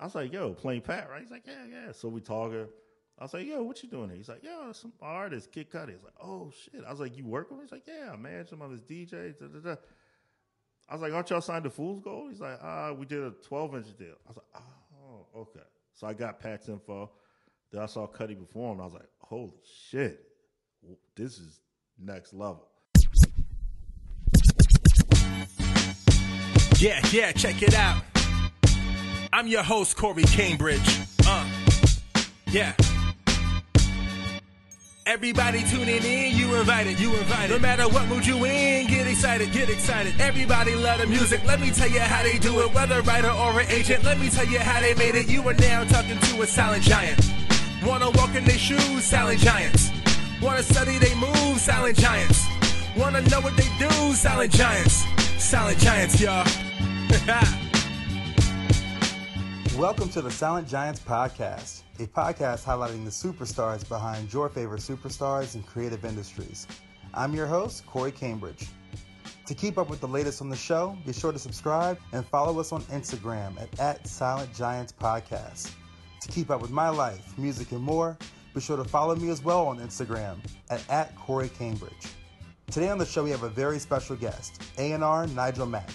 I was like, yo, Plain Pat, right? He's like, yeah, yeah. So we talking. I was like, yo, what you doing? Here? He's like, yo, some artist, Kid Cudi. He's like, oh shit. I was like, you work with him? He's like, yeah, I manage him on his DJ. Da, da, da. I was like, aren't y'all signed to Fool's Gold? He's like, ah, we did a 12 inch deal. I was like, oh, okay. So I got Pat's info. Then I saw Cudi perform. I was like, holy shit, this is next level. Yeah, yeah, check it out. I'm your host, Corey Cambridge. Uh, yeah. Everybody tuning in, you invited, you invited. No matter what mood you in, get excited, get excited. Everybody love the music. Let me tell you how they do it. Whether writer or an agent, let me tell you how they made it. You are now talking to a silent giant. Wanna walk in their shoes, silent giants. Wanna study they moves, silent giants. Wanna know what they do, silent giants. Silent giants, y'all. Welcome to the Silent Giants Podcast, a podcast highlighting the superstars behind your favorite superstars in creative industries. I'm your host, Corey Cambridge. To keep up with the latest on the show, be sure to subscribe and follow us on Instagram at, at Silent Giants Podcast. To keep up with my life, music, and more, be sure to follow me as well on Instagram at, at Corey Cambridge. Today on the show, we have a very special guest, A&R Nigel Mack,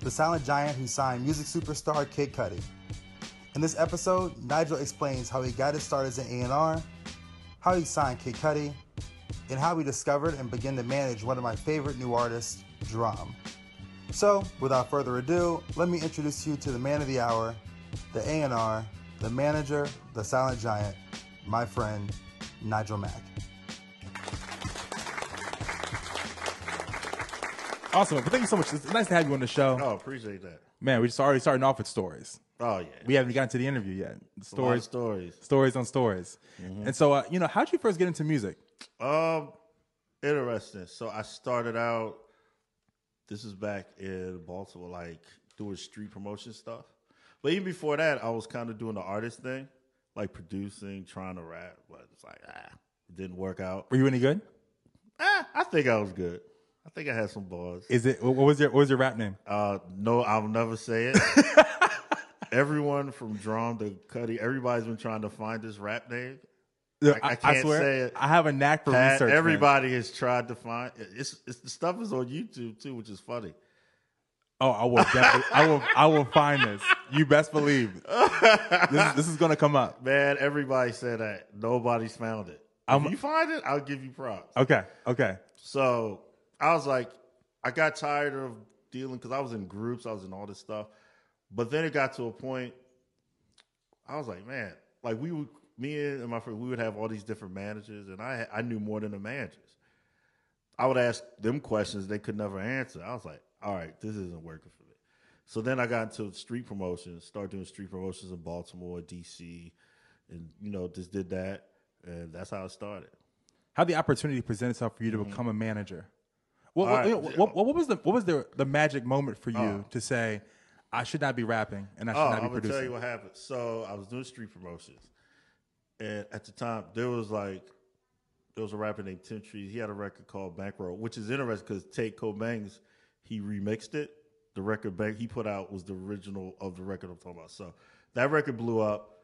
the silent giant who signed music superstar Kid Cudi. In this episode, Nigel explains how he got his start as an A&R, how he signed Kid Cudi, and how he discovered and began to manage one of my favorite new artists, DRAM. So, without further ado, let me introduce you to the man of the hour, the A&R, the manager, the silent giant, my friend, Nigel Mack. Awesome. But thank you so much. It's nice to have you on the show. Oh, appreciate that. Man, we just already starting off with stories. Oh yeah, We haven't gotten to the interview yet. a lot of Stories, stories. stories on stories. And so, uh, you know, how'd you first get into music? Um, interesting. So I started out. This is back in Baltimore, like doing street promotion stuff. But even before that, I was kind of doing the artist thing, like producing, trying to rap. But it's like ah, it didn't work out. Were you any good? Ah, I think I was good. I think I had some bars. Is it what was your what was your rap name? Uh, no, I'll never say it. Everyone from DRAM to Cudi, everybody's been trying to find this rap name. I can't swear, say it. I have a knack for Pat, research. man. everybody has tried to find it's, it's the stuff is on YouTube too, which is funny. Oh, I will definitely, I will I will find this. You best believe this is, this is going to come up. Man, everybody said that. Nobody's found it. I'm- if you find it, I'll give you props. Okay, okay. So I was like, I got tired of dealing because I was in groups, I was in all this stuff. But then it got to a point, I was like, man, like we would, me and my friend, we would have all these different managers, and I I knew more than the managers. I would ask them questions they could never answer. I was like, all right, this isn't working for me. So then I got into street promotions, started doing street promotions in Baltimore, DC, and you know, just did that, and that's how it started. How the opportunity present itself for you to become a manager? What, Mm-hmm. What, right. what, what was the what was the the magic moment for you Oh. to say, I should not be rapping and I should Oh, not I'm be gonna tell you what happened. So I was doing street promotions, and at the time there was like there was a rapper named Tim Trees. He had a record called Bankroll, which is interesting because Tate Kobang's he remixed it. The record bank he put out was the original of the record I'm talking about. So that record blew up.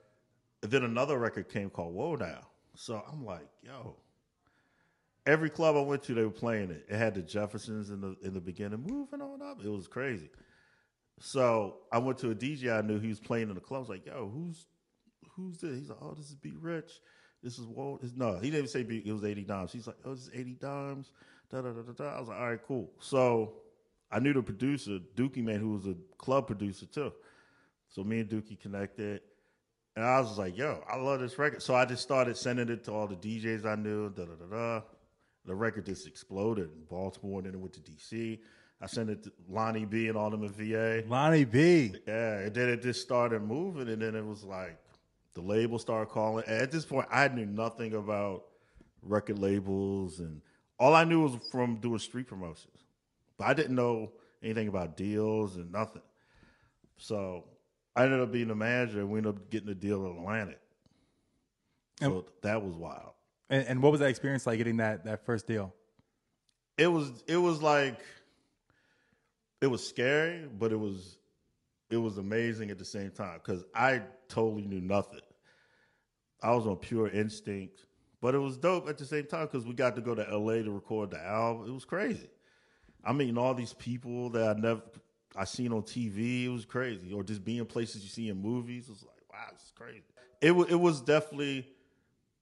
And then another record came called Whoa Now. So I'm like, yo. Every club I went to, they were playing it. It had the Jeffersons in the in the beginning, moving on up. It was crazy. So I went to a DJ I knew he was playing in the club. I was like, yo, who's who's this? He's like, oh, this is B Rich. This is Walt. This, no, he didn't even say B, it was 80 dimes. He's like, oh, this is 80 dimes. Da, da, da, da, da. I was like, all right, cool. So I knew the producer, Dukeyman, who was a club producer too. So me and Dookie connected. And I was like, yo, I love this record. So I just started sending it to all the DJs I knew. Da, da, da, da. The record just exploded in Baltimore, and then it went to DC. I sent it to Lonnie B and all them in VA. Lonnie B. Yeah, and then it just started moving, and then it was like the label started calling. And at this point, I knew nothing about record labels, and all I knew was from doing street promotions, but I didn't know anything about deals and nothing. So I ended up being the manager, and we ended up getting a deal in Atlantic. So And- that was wild. And, and what was that experience like getting that that first deal? It was it was like it was scary, but it was it was amazing at the same time because I totally knew nothing. I was on pure instinct, but it was dope at the same time because we got to go to LA to record the album. It was crazy. I mean, all these people that I never I seen on TV. It was crazy, or just being places you see in movies. It was like, wow, is crazy. It wa- it was definitely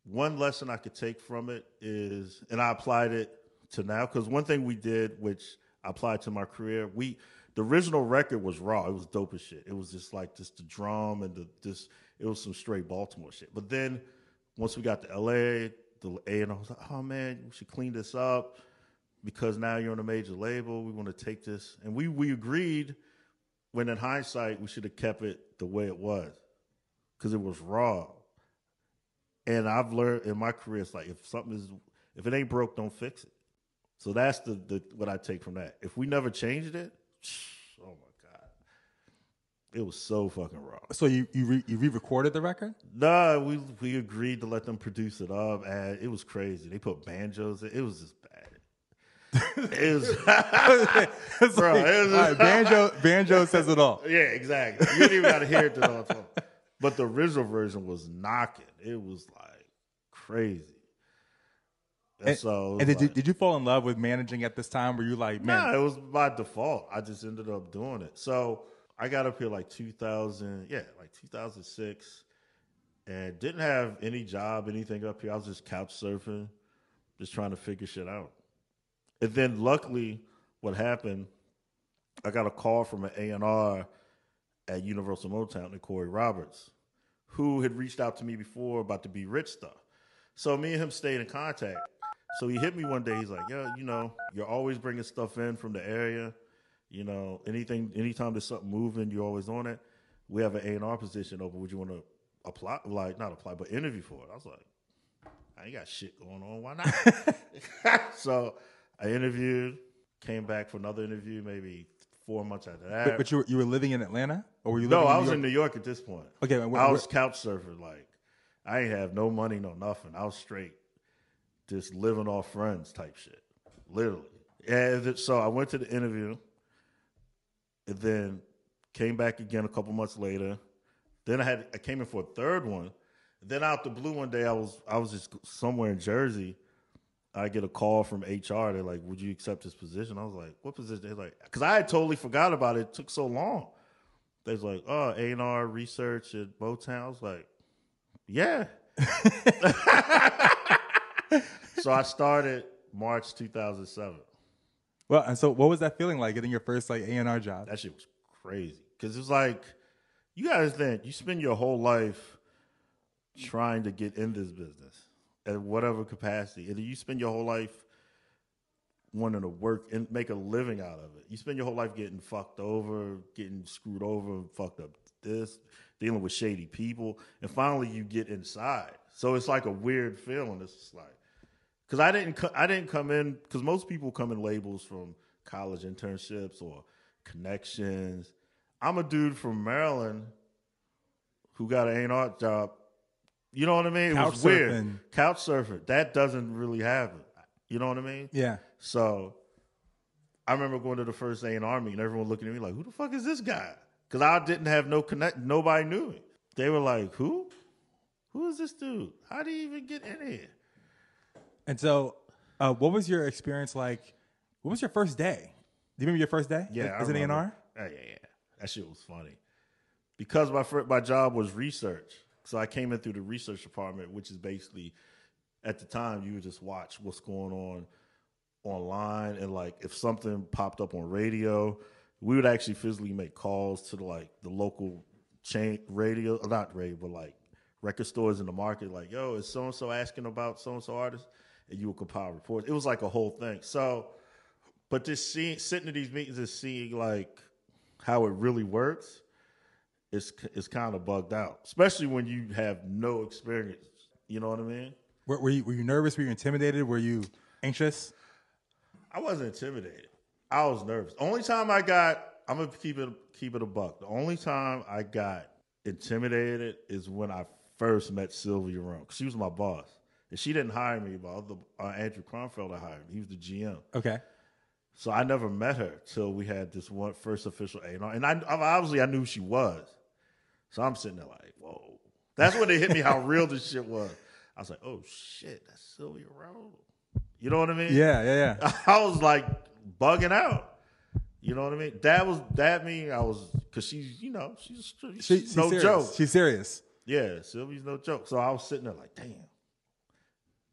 one lesson I could take from it is, and I applied it to now because one thing we did, which Applied to my career, we the original record was raw. It was dope as shit. It was just like just the drum and the this. It was some straight Baltimore shit. But then once we got to LA, the A and I was like, oh man, we should clean this up because now you're on a major label. We want to take this, and we we agreed. When in hindsight, we should have kept it the way it was because it was raw. And I've learned in my career, it's like if something is, if it ain't broke, don't fix it. So that's the, the what I take from that. If we never changed it, oh my god, it was so fucking raw. So you you re, you re-recorded the record? Nah, we we agreed to let them produce it up, and it was crazy. They put banjos. In. It was just bad. it was, It's Bro, like, it was- right, banjo banjo says it all. yeah, exactly. You didn't even got to hear it all. But the original version was knocking. It was like crazy. And, so, and did you did you fall in love with managing at this time? Were you like, man, Nah, it was by default. I just ended up doing it. So I got up here like 2000, yeah, like 2006, and didn't have any job, anything up here. I was just couch surfing, just trying to figure shit out. And then luckily, what happened, I got a call from an A&R at Universal Motown, and Corey Roberts, who had reached out to me before about the B Rich stuff. So me and him stayed in contact. So he hit me one day. He's like, "Yo, you know, you're always bringing stuff in from the area. You know, anything, anytime there's something moving, you're always on it. We have an A and R position open. Would you want to apply? Like, not apply, but interview for it?" I was like, "I ain't got shit going on. Why not?" so I interviewed. Came back for another interview, maybe four months after that. but, but you were you were living in Atlanta or were you? no, I was New in New York at this point. Okay, where- I was where- couch surfing. Like, I ain't have no money, no nothing. I was straight, just living off friends type shit, literally. And so I went to the interview, and then came back again a couple months later. Then I had I came in for a third one. Then out the blue one day, I was I was just somewhere in Jersey. I get a call from HR. They're like, "Would you accept this position?" I was like, "What position?" They're like, "Because I had totally forgot about it. It took so long." They was like, "Oh, A and R research at Motown." I was like, "Yeah." so I started March 2007. Well, and so what was that feeling like getting your first like A and R job? That shit was crazy because it was like you guys think you spend your whole life trying to get in this business at whatever capacity, and you spend your whole life wanting to work and make a living out of it. You spend your whole life getting fucked over, getting screwed over, fucked up this, dealing with shady people, and finally you get inside. So it's like a weird feeling. It's just like because I didn't co- I didn't come in because most people come in labels from college internships or connections. I'm a dude from Maryland who got an A&R job. You know what I mean? It Couch was weird. surfing. Couch surfer. That doesn't really happen. You know what I mean? Yeah. So I remember going to the first A&R meeting, everyone looking at me like, who the fuck is this guy? Because I didn't have no connect. Nobody knew me. They were like, who? Who is this dude? How did he even get in here? And so, uh, what was your experience like? What was your first day? Do you remember your first day? Yeah, as an A&R? Yeah, yeah, yeah. That shit was funny because my my job was research, so I came in through the research department, which is basically at the time you would just watch what's going on online, and like if something popped up on radio, we would actually physically make calls to the like the local chain radio, not radio, but like record stores in the market, like yo, is so and so asking about so and so artist, and you would compile reports. It was like a whole thing. So but just seeing sitting in these meetings and seeing like how it really works, it's it's kind of bugged out, especially when you have no experience. You know what I mean? Were, were you were you nervous? Were you intimidated? Were you anxious? I wasn't intimidated. I was nervous. Only time I got, I'm gonna keep it keep it a buck. The only time I got intimidated is when I first met Sylvia Rhone. She was my boss, and she didn't hire me. But other, uh, Andrew Kronfelder hired me. He was the GM. Okay. So I never met her till we had this one first official A and and I obviously I knew who she was. So I'm sitting there like, whoa. That's when it hit me how real this shit was. I was like, oh shit, that's Sylvia Rhone. You know what I mean? Yeah, yeah, yeah. I was like bugging out. You know what I mean? That was that mean I was because she's you know she's, she's She, no serious. joke. She's serious. yeah, Sylvia's no joke. So I was sitting there like, damn.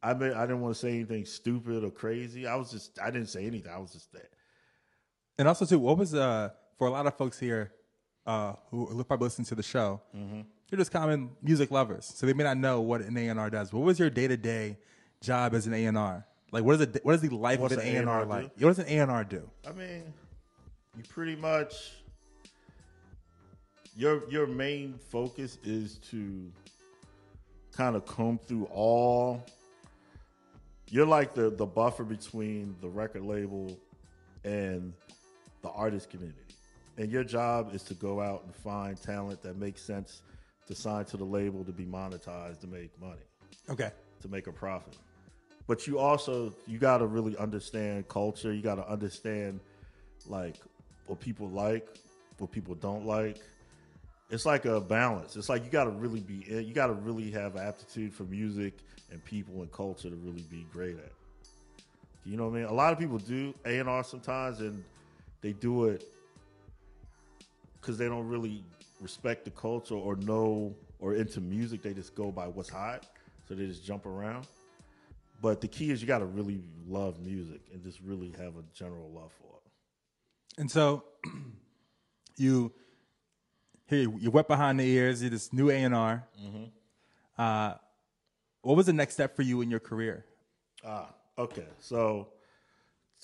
I mean, I didn't want to say anything stupid or crazy. I was just I didn't say anything. I was just that. And also too, what was uh for a lot of folks here uh who probably listen to the show, Mm-hmm. they're just common music lovers, so they may not know what an A and R does. What was your day to day job as an A and R? Like, what is it? What is the life What's of an A and R A&R like? What does an A and R do? I mean, you pretty much your your main focus is to kind of comb through all. You're like the the buffer between the record label and the artist community, and your job is to go out and find talent that makes sense to sign to the label to be monetized to make money Okay. to make a profit. But you also you got to really understand culture. You got to understand like what people like, what people don't like. It's like a balance. It's like you got to really be eh, you got to really have aptitude for music and people and culture to really be great at. You know what I mean? A lot of people do A and R sometimes, and they do it because they don't really respect the culture or know or into music. They just go by what's hot, so they just jump around. But the key is you got to really love music and just really have a general love for it. And so you here you wet behind the ears. You're this new A and R. Mm-hmm. Uh, what was the next step for you in your career? Ah, okay. So,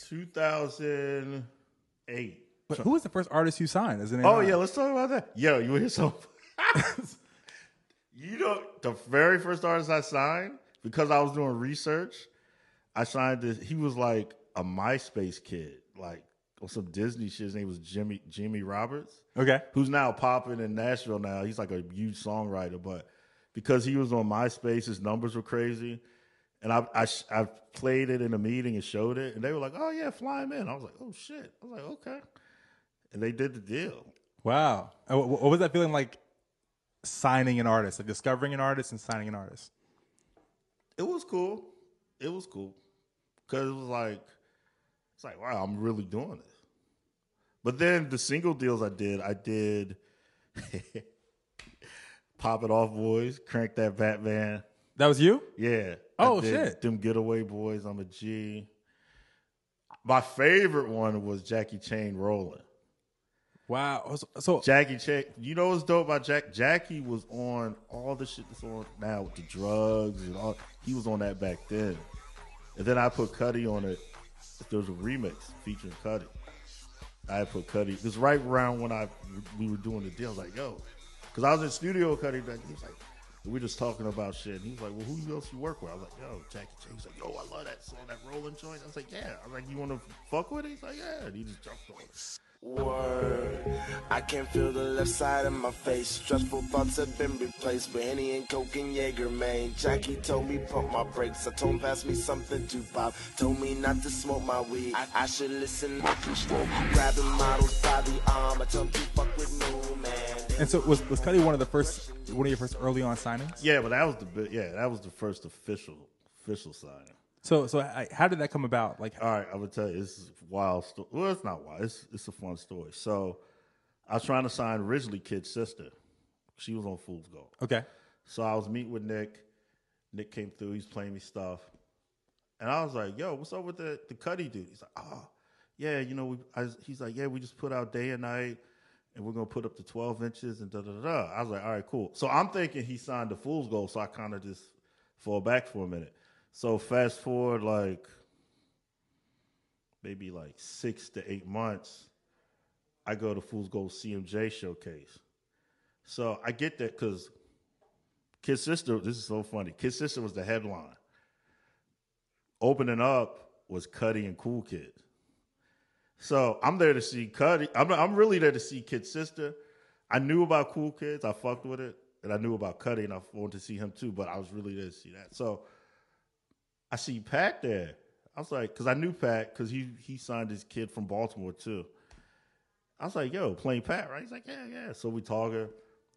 2008. But who was the first artist you signed as an Oh yeah, let's talk about that. Yo, you hear something? you know, the very first artist I signed because I was doing research. I signed this. He was like a MySpace kid, like on some Disney shit. His name was Jimmy Jimmy Roberts, Okay. who's now popping in Nashville. Now he's like a huge songwriter, but because he was on MySpace, his numbers were crazy. And I, I I played it in a meeting and showed it, and they were like, "Oh yeah, fly him in." I was like, "Oh shit!" I was like, "Okay," and they did the deal. Wow. Oh, what, what was that feeling like signing an artist, like discovering an artist and signing an artist? it was cool. It was cool because it was like it's like wow, I'm really doing this. But then the single deals I did, I did pop it off, boys, crank that Batman. That was you? Yeah. Oh, shit. Them getaway boys. I'm a G. My favorite one was Jackie Chain rolling. Wow. So, Jackie Chain. You know what's dope about Jack? Jackie was on all the shit that's on now with the drugs and all. He was on that back then. And then I put Cudi on it. There was a remix featuring Cudi. I had put Cudi. Was right around when I we were doing the deal. I was like, yo, because I was in studio with Cudi. He was like, we were just talking about shit. And he was like, well, who else you work with? I was like, yo, Jackie Chain. He's like, yo, I love that song, that rolling joint. I was like, yeah. I was like, you want to fuck with it? He's like, yeah. And he just jumped on it. Word. I can feel the left side of my face. Stressful thoughts have been replaced with Henny and Coke and Jaeger, man. Jackie told me pump my brakes. I told him pass me something to pop. Told me not to smoke my weed. I, I should listen. Grabbing models by the arm. I told him to fuck with no man. and so was was Cudi one of the first one of your first early on signings? Yeah, but that was the bi- yeah that was the first official official signing. So so I, how did that come about? Like All right, I would tell you is wild story. Well, it's not wild. It's it's a fun story. So, I was trying to sign originally Kid Sister. She was on Fool's Gold. okay. So I was meeting with Nick. Nick came through. He's playing me stuff, and I was like, "Yo, what's up with the the Cudi dude?" He's like, "Oh, yeah, you know." We, I, he's like, "Yeah, we just put out day and night, and we're gonna put up to twelve inches and da da da." da." I was like, "All right, cool." So I'm thinking he signed the Fool's Gold, so I kind of just fall back for a minute. So fast forward like maybe like six to eight months, I go to Fool's Gold CMJ showcase. So I get that because Kid Sister, this is so funny. Kid Sister was the headline. Opening up was Cudi and Cool Kid. So I'm there to see Cudi. I'm, I'm really there to see Kid Sister. I knew about Cool Kids. I fucked with it. And I knew about Cudi and I wanted to see him too, but I was really there to see that. So I see Pat there. I was like, because I knew Pat because he he signed this kid from Baltimore too. I was like, yo, Plain Pat, right? He's like, yeah, yeah. So we talking.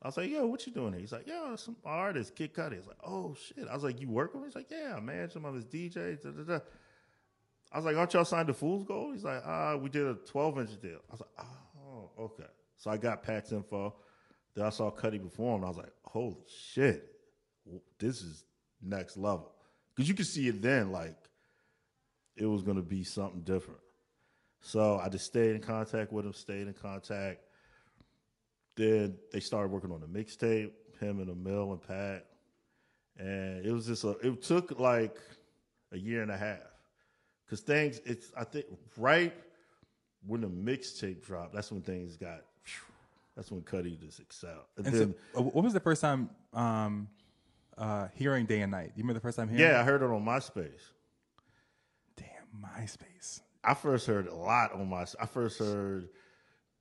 I was like, yo, what you doing here? He's like, yo, some artist, Kid Cudi. He's like, oh shit. I was like, you work with him? He's like, yeah, manage some of his DJs. Da, da, da. I was like, aren't y'all signed to Fool's Gold? He's like, ah, we did a 12 inch deal. I was like, oh, okay. So I got Pat's info. Then I saw Cudi perform. I was like, holy shit, this is next level. Because you could see it then, like it was going to be something different. So I just stayed in contact with him, stayed in contact. Then they started working on the mixtape, him and Emile and Pat. And it was just a, it took like a year and a half. Cause things, it's, I think, right when the mixtape dropped, that's when things got, that's when Cudi just excelled. And, And then, so, uh, what was the first time um, uh, hearing Day and Night? You remember the first time hearing? yeah, I heard it on MySpace. Damn, MySpace. I first heard a lot on my. I first heard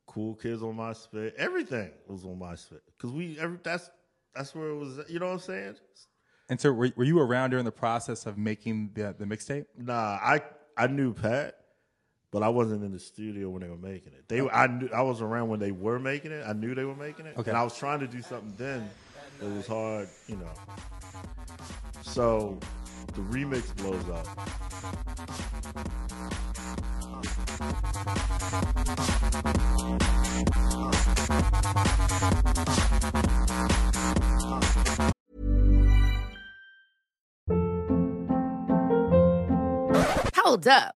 Cool Kids on MySpace. Everything was on MySpace because we. Every that's that's where it was. You know what I'm saying? And so, were, were you around during the process of making the the mixtape? Nah, I I knew Pat, but I wasn't in the studio when they were making it. They I knew I was around when they were making it. I knew they were making it, Okay. and I was trying to do something then. It was hard, you know. So the remix blows up. Hold up.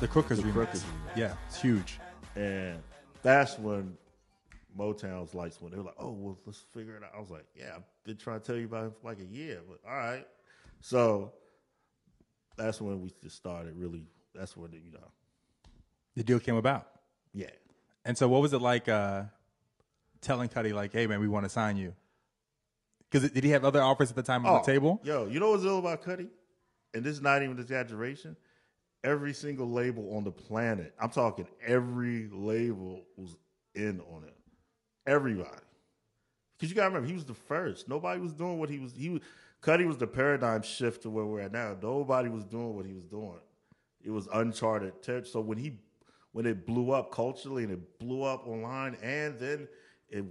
The, Crookers The remix. Crookers. Yeah, it's huge. And that's when Motown's lights went. They were like, "Oh, well, let's figure it out." I was like, "Yeah, I've been trying to tell you about it for like a year, but all right." So that's when we just started really. That's when you know, The deal came about. yeah. And so, what was it like uh, telling Cudi, like, "Hey, man, we want to sign you"? Because did he have other offers at the time on the table? Yo, you know what's ill about Cudi? And this is not even exaggeration. Every single label on the planet, I'm talking every label was in on it. Everybody. Because you gotta remember, he was the first. Nobody was doing what he was. He was Cudi was the paradigm shift to where we're at now. Nobody was doing what he was doing. It was uncharted territory. So when he when it blew up culturally and it blew up online, and then it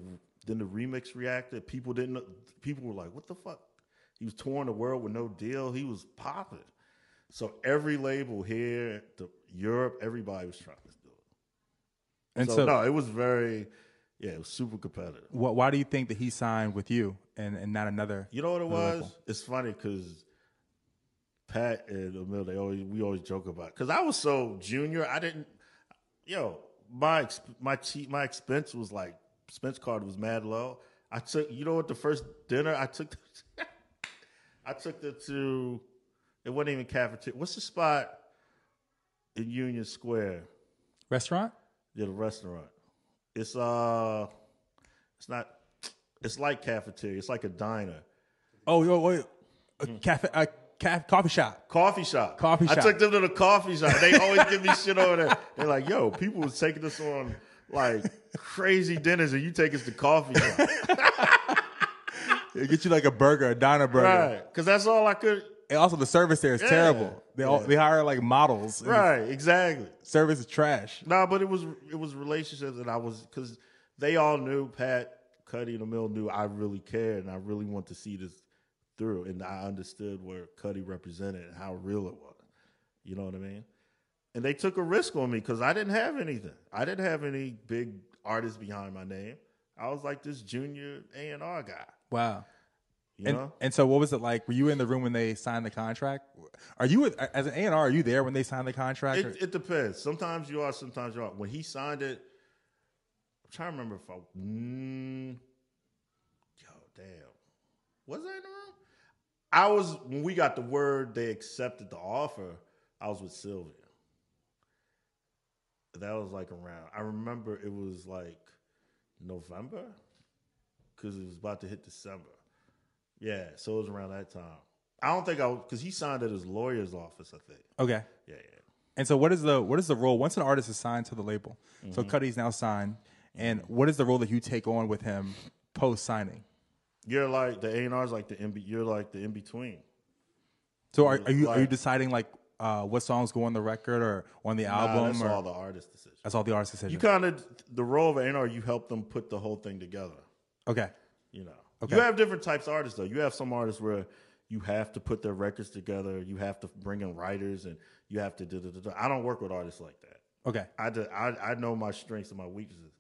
then the remix reacted. People didn't. People were like, "What the fuck?" He was touring the world with no deal. He was popping. So every label here, the Europe, everybody was trying to do it. And so, so, no, it was very, yeah, it was super competitive. wh- why do you think that he signed with you and, and not another? You know what it was? label? It's funny because Pat and Emile, they always we always joke about because I was so junior. I didn't, yo, my my my expense was like expense card was mad low. I took, you know what? The first dinner I took, I took them to. It wasn't even cafeteria. What's the spot in Union Square? Restaurant? Yeah, the restaurant. It's uh, it's not. It's like cafeteria. It's like a diner. Oh, yo, wait, a cafe, a ca- coffee shop. Coffee shop. Coffee shop. I took them to the coffee shop. They always give me shit over there. They're like, yo, people was taking us on like crazy dinners and you take us to coffee shop. They get you like a burger, a diner burger. right. Because that's all I could. And also the service there is Yeah. terrible. They all, they hire like models. Right. Exactly. Service is trash. No, but it was it was relationships, and I was because they all knew Pat Cudi and Emile knew I really cared, and I really want to see this through, and I understood where Cudi represented and how real it was. You know what I mean? And they took a risk on me because I didn't have anything. I didn't have any big artists behind my name. I was like this junior A and R guy. Wow. You And, know? and so what was it like? Were you in the room when they signed the contract? Are you as an A and R? Are you there when they signed the contract? It, it depends. Sometimes you are, sometimes you are. When he signed it, I'm trying to remember if I. Mm, yo, damn. Was I in the room? I was when we got the word they accepted the offer. I was with Sylvia. That was like around. I remember it was like November because it was about to hit December. Yeah, so it was around that time. I don't think I because he signed at his lawyer's office. I think. okay. Yeah, yeah. And so what is the what is the role once an artist is signed to the label? So Mm-hmm. Cudi's now signed, and what is the role that you take on with him post signing? You're like the A and R's like the in you're like the in between. So are, are you are you deciding like uh, what songs go on the record or on the album? that's or, all the artist decision. that's all the artist decision. You kind of the role of A and R. You help them put the whole thing together. okay. You know, Okay. you have different types of artists though. You have some artists where you have to put their records together. You have to bring in writers, and you have to. Da, da, da, da. I don't work with artists like that. Okay. I, do- I I know my strengths and my weaknesses.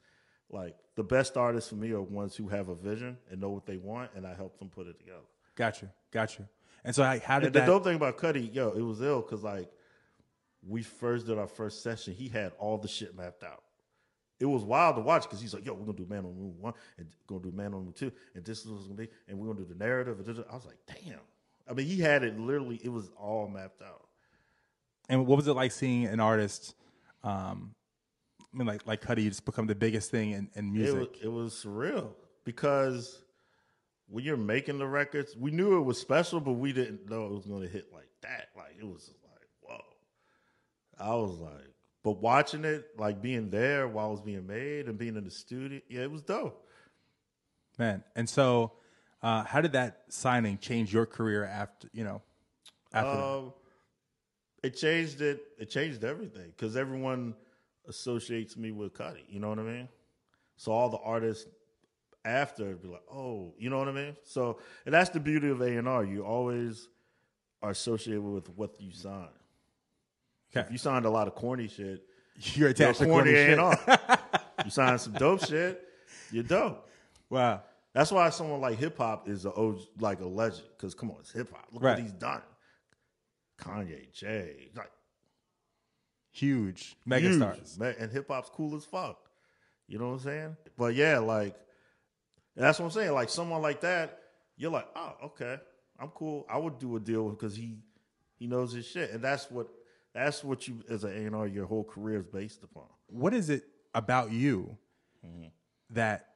Like the best artists for me are ones who have a vision and know what they want, and I help them put it together. Gotcha, gotcha. And so how, how did And the that? dope thing about Cudi, yo, it was ill because like we first did our first session, he had all the shit mapped out. It was wild to watch because he's like, "Yo, we're gonna do Man on the Moon one, and gonna do Man on the Moon two, and this is what's gonna be, and we're gonna do the narrative." I was like, "Damn!" I mean, he had it literally; it was all mapped out. And what was it like seeing an artist? Um, I mean, like like Cudi just become the biggest thing in, in It music. was, it was surreal because when you're making the records, we knew it was special, but we didn't know it was going to hit like that. Like it was like, whoa. I was like, but watching it, like being there while it was being made and being in the studio, yeah, it was dope. Man, and so uh, how did that signing change your career after you know? After? Um, it changed it. It changed everything because everyone associates me with Cudi. You know what I mean? So all the artists after be like, oh, you know what I mean? So and that's the beauty of A and R. You always are associated with what you sign. If you signed a lot of corny shit, you're you're attached to corny shit. R. you signed some dope shit, you're dope. Wow. That's why someone like hip hop is a OG, like a legend. Because come on, it's hip hop. Look Right. what he's done. Kanye, Jay, like Huge huge. megastars. And hip hop's cool as fuck. You know what I'm saying? But yeah, like that's what I'm saying. Like someone like that, you're like, oh, okay, I'm cool. I would do a deal because he he knows his shit, and that's what that's what you as an A&R your whole career is based upon. What is it about you Mm-hmm. that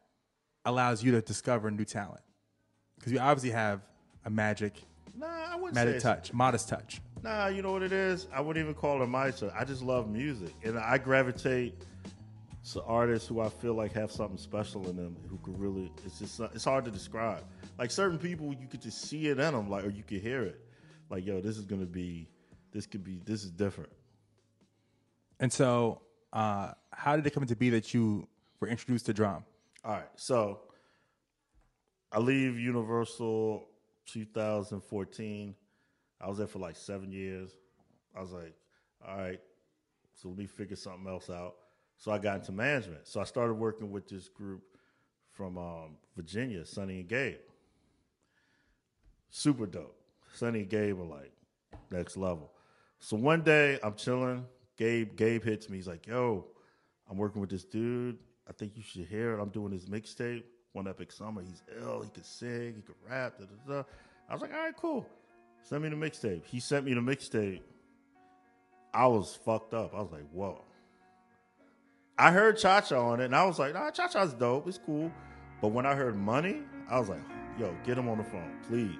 allows you to discover new talent? Because you obviously have a magic, Nah, I wouldn't magic say touch, modest touch. Nah, you know what it is? I wouldn't even call it my touch. I just love music, and I gravitate to artists who I feel like have something special in them, who could really. It's just it's hard to describe. Like certain people, you could just see it in them, like or you could hear it. Like yo, this is gonna be, this could be, this is different. And so, uh, how did it come to be that you were introduced to DRAM? All right, so I leave Universal 2014. I was there for like seven years. I was like, all right, so let me figure something else out. So I got into management. So I started working with this group from um, Virginia, Sonny and Gabe. Super dope. Sonny and Gabe are like next level. So one day I'm chilling. Gabe Gabe hits me. He's like, "Yo, I'm working with this dude. I think you should hear it. I'm doing his mixtape, One Epic Summer. He's ill. He could sing. He could rap. Da, da, da. I was like, all right, cool. Send me the mixtape. He sent me the mixtape. I was fucked up. I was like, whoa. I heard Cha Cha on it, and I was like, nah, Cha Cha's dope. It's cool. But when I heard Money, I was like, yo, get him on the phone, please.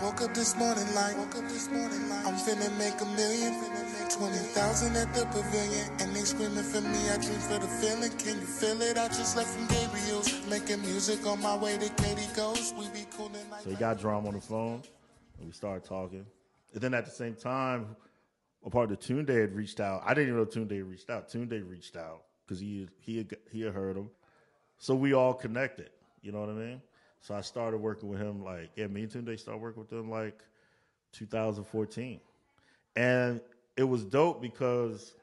Woke up this morning like, woke up this morning like, I'm finna make a million, finna make 20,000 at the pavilion, and they screaming for me, I dream for the feeling, can you feel it? I just left from Gabriel's, making music on my way to Katie Ghost, we be coolin' like. So he got DRAM on the phone, and we started talking. And then at the same time, a part of Tune Day had reached out. I didn't even know Tune Day reached out. Tune Day reached out because he he he had heard him. So we all connected. You know what I mean? So I started working with him like yeah, me and Tune Day started working with them like 2014, and it was dope because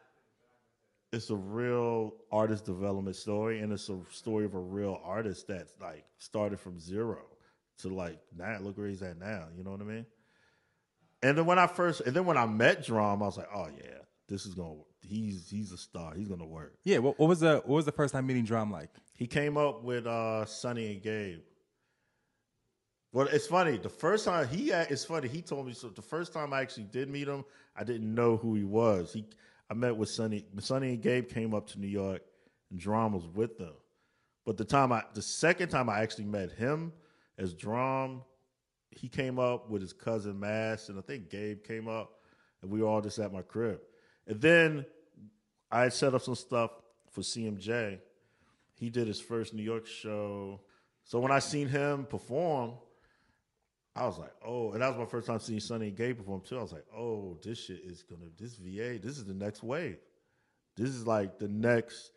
it's a real artist development story, and it's a story of a real artist that's like started from zero to like now. Look where he's at now. You know what I mean? And then when I first, and then when I met DRAM, I was like, oh yeah, this is gonna. He's he's a star. He's gonna work. Yeah. What, what was the what was the first time meeting DRAM like? He came up with uh Sonny and Gabe. Well, it's funny. The first time he, it's funny. He told me so. The first time I actually did meet him, I didn't know who he was. He, I met with Sonny. Sonny and Gabe came up to New York, and DRAM was with them. But the time I, the second time I actually met him as DRAM, he came up with his cousin Mass, and I think Gabe came up, and we were all just at my crib. And then I set up some stuff for CMJ. He did his first New York show. So when I seen him perform, I was like, oh, and that was my first time seeing Sonny and Gabe perform too. I was like, oh, this shit is gonna, this VA, this is the next wave. This is like the next.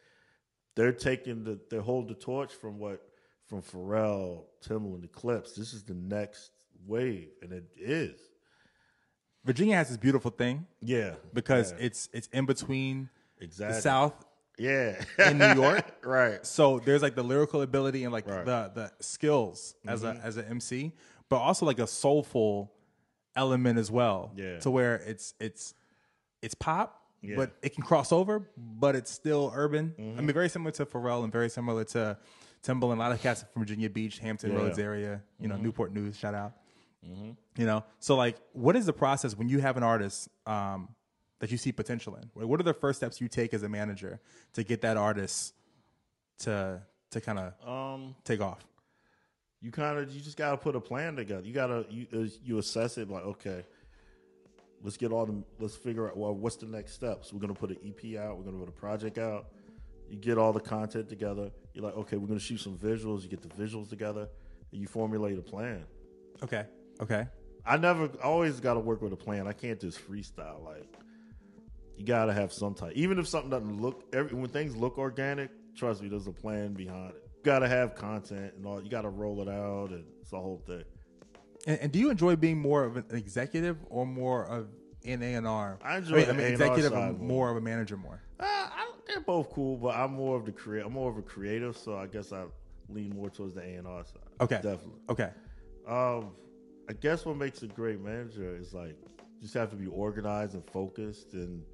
They're taking the, they hold the torch from what, from Pharrell, Timbaland, Clipse. This is the next wave, and it is. Virginia has this beautiful thing Yeah, because yeah. it's it's in between exactly the South Yeah, in New York. right. So there's like the lyrical ability and like Right. the the skills as Mm-hmm. a as an MC, but also like a soulful element as well. Yeah. To where it's it's it's pop, Yeah. but it can cross over, but it's still urban. Mm-hmm. I mean, very similar to Pharrell and very similar to Timbaland. A lot of cats from Virginia Beach, Hampton Yeah. Mm-hmm. Roads area. You know, Newport News. Shout out. You know, so like, what is the process when you have an artist um, that you see potential in? What are the first steps you take as a manager to get that artist to to kind of Um, take off? You kind of you just gotta put a plan together. You gotta you uh, you assess it like okay, let's get all the let's figure out well what's the next steps. We're gonna put an EP out. We're gonna put a project out. You get all the content together. You're like okay, we're gonna shoot some visuals. You get the visuals together, and you formulate a plan. Okay. Okay. I never I always got to work with a plan. I can't just freestyle. Like you got to have some type. Even if something doesn't look every when things look organic, trust me, there's a plan behind it. You got to have content and all. You got to roll it out, and it's the whole thing. And, and do you enjoy being more of an executive or more of an A and R? I enjoy the A&R executive side or more. more of a manager more. Uh, I, they're both cool, but I'm more of the create. I'm more of a creative, so I guess I lean more towards the A and R side. Okay. definitely. Okay. Um, I guess what makes a great manager is like you just have to be organized and focused and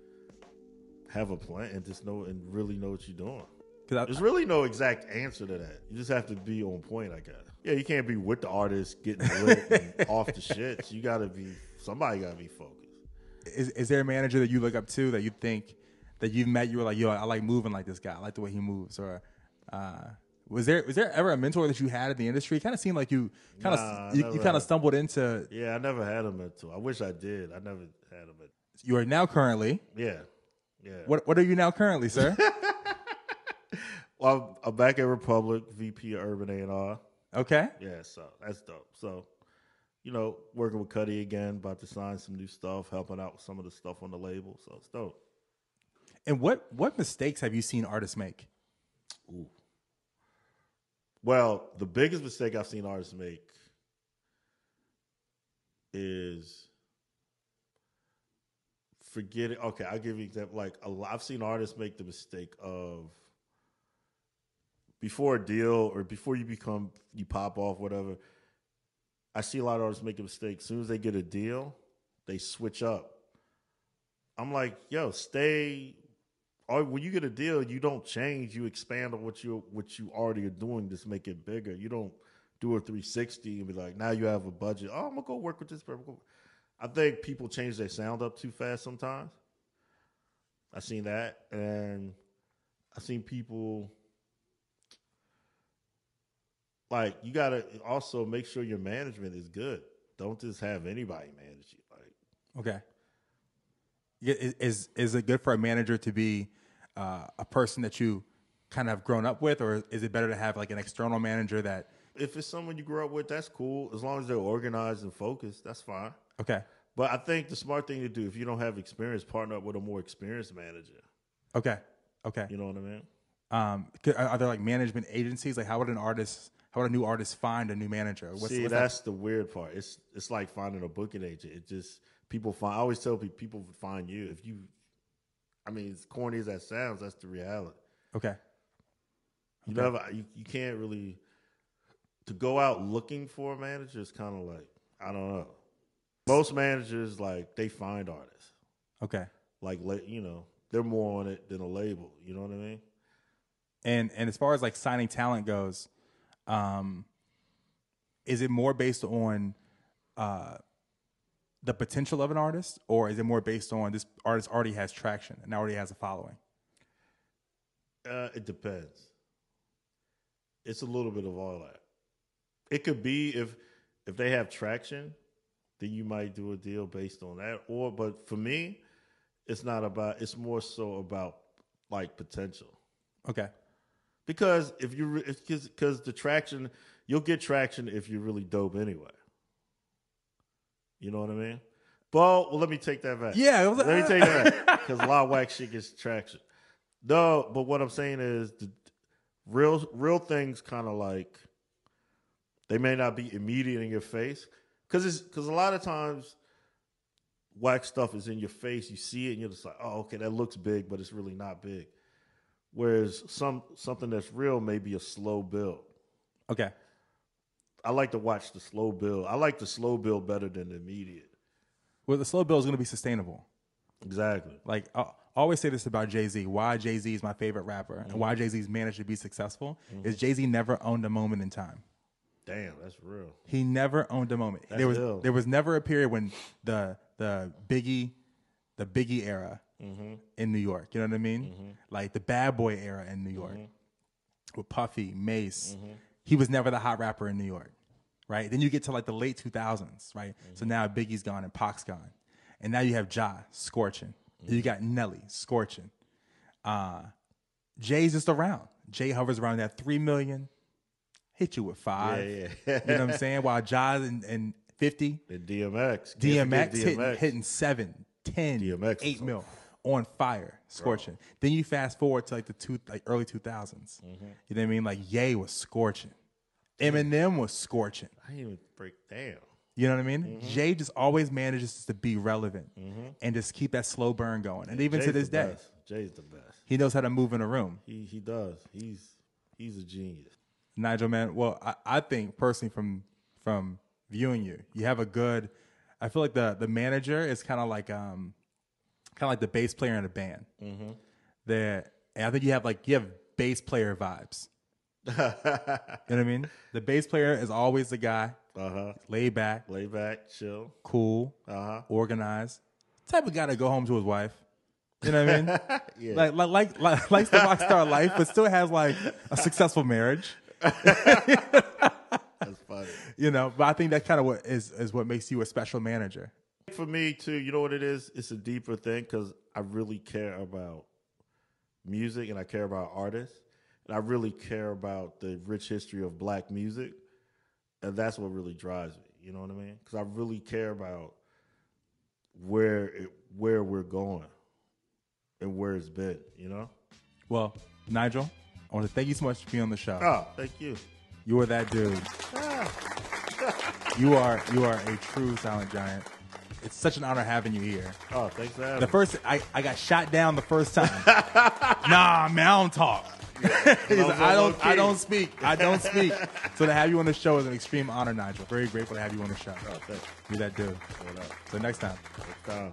have a plan and just know and really know what you're doing. 'Cause I- There's really no exact answer to that. You just have to be on point, I guess. Yeah, you can't be with the artist getting lit and off the shit. You got to be somebody got to be focused. is is there a manager that you look up to that you think that you've met? You were like, yo, I like moving like this guy. I like the way he moves. Or uh, was there was there ever a mentor that you had in the industry? It kind of seemed like you kind of Nah, you, you kind of stumbled into. Yeah, I never had a mentor. I wish I did. I never had a mentor. You are now currently. Yeah, yeah. What what are you now currently, sir? Well, I'm back at Republic, VP of Urban A and R. okay. Yeah, so that's dope. So, you know, working with Cudi again, about to sign some new stuff, helping out with some of the stuff on the label. So it's dope. And what what mistakes have you seen artists make? Ooh. Well, the biggest mistake I've seen artists make is forgetting. Okay, I'll give you an example. Like a lot, I've seen artists make the mistake of before a deal or before you become you pop off whatever. I see a lot of artists make a mistake. As soon as they get a deal, they switch up. I'm like, yo, stay. Or when you get a deal, you don't change. You expand on what you what you already are doing. Just make it bigger. You don't do a 360 and be like, now you have a budget. Oh, I'm gonna go work with this person. I think people change their sound up too fast sometimes. i've seen that, and i've seen people like you gotta also make sure your management is good. Don't just have anybody manage you. Like Okay. Is is it good for a manager to be uh, a person that you kind of have grown up with, or is it better to have like an external manager that? if it's someone you grew up with, that's cool. As long as they're organized and focused, that's fine. Okay. But I think the smart thing to do, if you don't have experience, partner up with a more experienced manager. Okay. Okay. You know what I mean? Um, are there like management agencies? Like, how would an artist, how would a new artist find a new manager? What's, See, what's that- that's the weird part. It's it's like finding a booking agent. It just people find. I always tell people people find you if you. I mean, as corny as that sounds, that's the reality. okay. You never, you, you can't really to go out looking for a manager is kind of like I don't know. Most managers like they find artists. Okay. Like you know, they're more on it than a label. You know what I mean? And and as far as like signing talent goes, um, is it more based on uh, the potential of an artist, or is it more based on this artist already has traction and already has a following? Uh, it depends. It's a little bit of all that. It could be if if they have traction, then you might do a deal based on that. Or, but for me, it's not about. It's more so about like potential. Okay. Because if you because the traction, you'll get traction if you're really dope anyway. You know what I mean? Well, well let me take that back. Yeah, was- let me uh, take that back because a lot of whack shit gets traction. No, but what I'm saying is the real real things kind of like they may not be immediate in your face because it's because a lot of times whack stuff is in your face. You see it and you're just like, oh, okay, that looks big, but it's really not big. Whereas some something that's real may be a slow build. Okay. I like to watch the slow build. I like the slow build better than the immediate. Well, the slow build is going to be sustainable. Exactly. Like I always say this about Jay Z. Why Jay Z is my favorite rapper, and Mm-hmm. why Jay Z's managed to be successful is Jay Z never owned a moment in time. Damn, that's real. He never owned a moment. That's there was ill. there was never a period when the the Biggie the Biggie era Mm-hmm. in New York. You know what I mean? Like the Bad Boy era in New York Mm-hmm. with Puffy, Mase. He was never the hot rapper in New York, right? Then you get to like the late two thousands, right? So Mm-hmm. now Biggie's gone and Pac's gone, and now you have Ja scorching. Mm-hmm. You got Nelly scorching. Uh, Jay's just around. Jay hovers around that three million. Hit you with five. Yeah, yeah. you know what I'm saying? While Ja and, and 50, And DMX. Can't DMX, forget Hitting, hitting seven, 10, DMX 8 mil on fire, scorching. Then you fast forward to like the two, like early 2000s. Mm-hmm. You know what I mean? Like Ye was scorching. Eminem was scorching. I didn't even break down. You know what I mean? Mm-hmm. Jay just always manages to be relevant and just keep that slow burn going. And even to this day, best. Jay's the best. he knows how to move in a room. He he does. He's he's a genius. Nigel, man. Well, I, I think personally from from viewing you, you have a good. I feel like the the manager is kind of like um, kind of like the bass player in a band. Mm-hmm. That and I think you have like you have bass player vibes. you know what I mean? The bass player is always the guy, Uh huh. laid back, Lay back, chill. cool, Uh huh. organized, type of guy to go home to his wife. You know what I mean? Yeah. Like, like, like, like, likes the rock star life, but still has like a successful marriage. That's funny. You know, but I think that kind of what is is what makes you a special manager. For me too, you know what it is? It's a deeper thing because I really care about music and I care about artists and I really care about the rich history of black music, and that's what really drives me. You know what I mean? Because I really care about where it, where we're going and where it's been. You know? Well, Nigel, I want to thank you so much for being on the show. Oh, thank you. You are that dude. Ah. you are you are a true silent giant. It's such an honor having you here. Oh, thanks for having The me. first I, I got shot down the first time. nah, man, I don't talk. He's like, I don't I don't speak. I don't speak. So to have you on the show is an extreme honor, Nigel. Very grateful to have you on the show. Oh, thanks. You're that dude. What up? So next time. Next time.